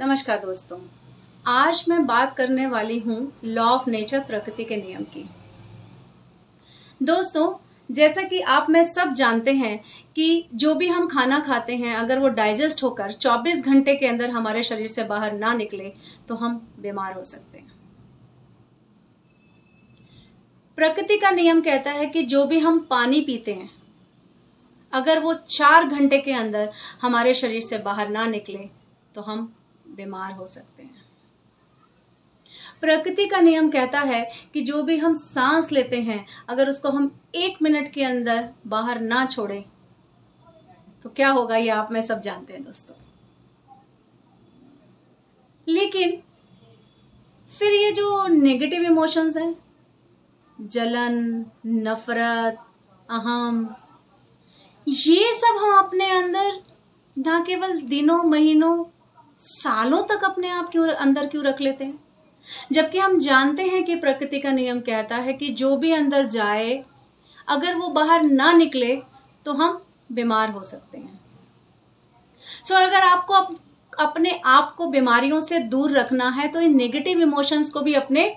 नमस्कार दोस्तों। आज मैं बात करने वाली हूँ लॉ ऑफ़ नेचर प्रकृति के नियम की। दोस्तों, जैसा कि आप में सब जानते हैं कि जो भी हम खाना खाते हैं, अगर वो डाइजेस्ट होकर 24 घंटे के अंदर हमारे शरीर से बाहर ना निकले तो हम बीमार हो सकते हैं। प्रकृति का नियम कहता है कि जो भी हम पानी पीते हैं, अगर वो चार घंटे के अंदर हमारे शरीर से बाहर ना निकले तो हम बीमार हो सकते हैं। प्रकृति का नियम कहता है कि जो भी हम सांस लेते हैं, अगर उसको हम एक मिनट के अंदर बाहर ना छोड़े तो क्या होगा ये आप में सब जानते हैं दोस्तों। लेकिन फिर ये जो नेगेटिव इमोशंस हैं, जलन, नफरत, अहम, ये सब हम अपने अंदर ना केवल दिनों, महीनों सालों तक अपने आप क्यों अंदर क्यों रख लेते हैं? जबकि हम जानते हैं कि प्रकृति का नियम कहता है कि जो भी अंदर जाए अगर वो बाहर ना निकले तो हम बीमार हो सकते हैं। सो so, अगर आपको अप, अपने आप को बीमारियों से दूर रखना है तो इन नेगेटिव इमोशंस को भी अपने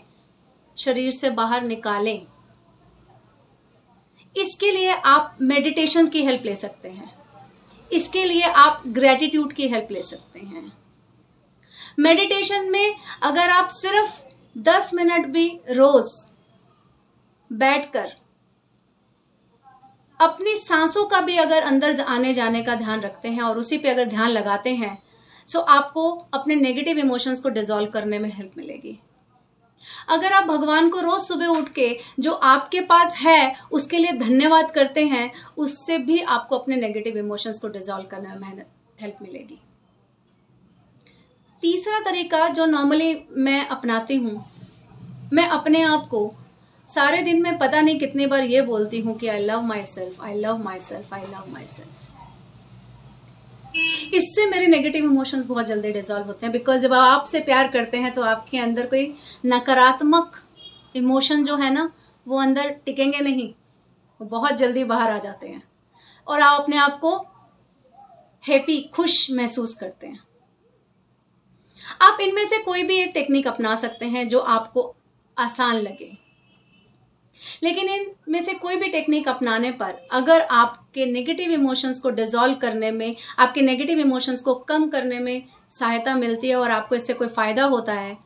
शरीर से बाहर निकालें। इसके लिए आप मेडिटेशन की हेल्प ले सकते हैं। इसके लिए आप ग्रेटिट्यूड की हेल्प ले सकते हैं। मेडिटेशन में अगर आप सिर्फ़ 10 मिनट भी रोज बैठकर अपनी सांसों का भी अगर अंदर आने जाने का ध्यान रखते हैं और उसी पे अगर ध्यान लगाते हैं, सो आपको अपने नेगेटिव इमोशंस को डिजोल्व करने में हेल्प मिलेगी। अगर आप भगवान को रोज सुबह उठ के जो आपके पास है, उसके लिए धन्यवाद करते हैं, उससे भी आपको अपने नेगेटिव इमोशंस को डिजोल्व करने में हेल्प मिलेगी। तीसरा तरीका जो नॉर्मली मैं अपनाती हूँ, मैं अपने आप को सारे दिन में पता नहीं कितनी बार ये बोलती हूँ कि I love myself I love myself I love myself इससे मेरे नेगेटिव इमोशंस बहुत जल्दी डिजोल्व होते हैं बिकॉज़ जब आप आपसे प्यार करते हैं तो आपके अंदर कोई नकारात्मक इमोशन जो है ना, वो अंदर टिकेंगे नहीं, वो बहुत जल्दी बाहर आ जाते हैं और आप अपने आप को हैप्पी खुश महसूस करते हैं। आप इनमें से कोई भी एक टेक्निक अपना सकते हैं जो आपको आसान लगे। लेकिन इनमें से कोई भी टेक्निक अपनाने पर अगर आपके नेगेटिव इमोशंस को डिजोल्व करने में, आपके नेगेटिव इमोशंस को कम करने में सहायता मिलती है और आपको इससे कोई फ़ायदा होता है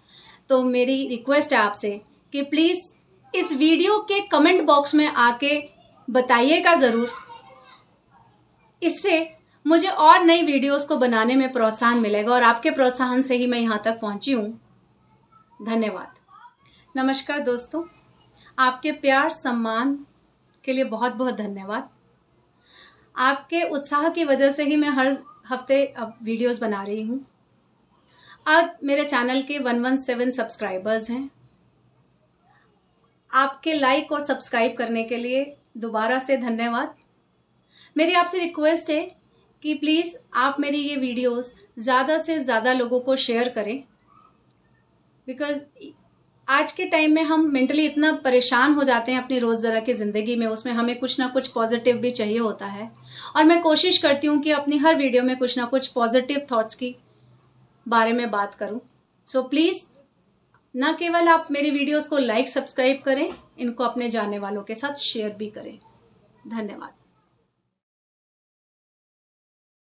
तो मेरी रिक्वेस्ट है आपसे कि प्लीज़ इस वीडियो के कमेंट बॉक्स में आके बताइएगा ज़रूर। इससे मुझे और नई वीडियोस को बनाने में प्रोत्साहन मिलेगा और आपके प्रोत्साहन से ही मैं यहाँ तक पहुँची हूँ। धन्यवाद। नमस्कार दोस्तों। आपके प्यार, सम्मान के लिए बहुत बहुत धन्यवाद। आपके उत्साह की वजह से ही मैं हर हफ़्ते अब वीडियोस बना रही हूँ। आज मेरे चैनल के 117 सब्सक्राइबर्स हैं। आपके लाइक और सब्सक्राइब करने के लिए दोबारा से धन्यवाद। मेरी आपसे रिक्वेस्ट है कि प्लीज़ आप मेरी ये वीडियोस ज़्यादा से ज़्यादा लोगों को शेयर करें। बिकॉज़ आज के टाइम में हम मेंटली इतना परेशान हो जाते हैं अपनी रोज़मर्रा की ज़िंदगी में उसमें हमें कुछ ना कुछ पॉजिटिव भी चाहिए होता है। और मैं कोशिश करती हूँ कि अपनी हर वीडियो में कुछ ना कुछ पॉजिटिव थॉट्स की बारे में बात करूँ। सो so, प्लीज़ न केवल आप मेरी वीडियोस को लाइक सब्सक्राइब करें इनको अपने जानने वालों के साथ शेयर भी करें। धन्यवाद।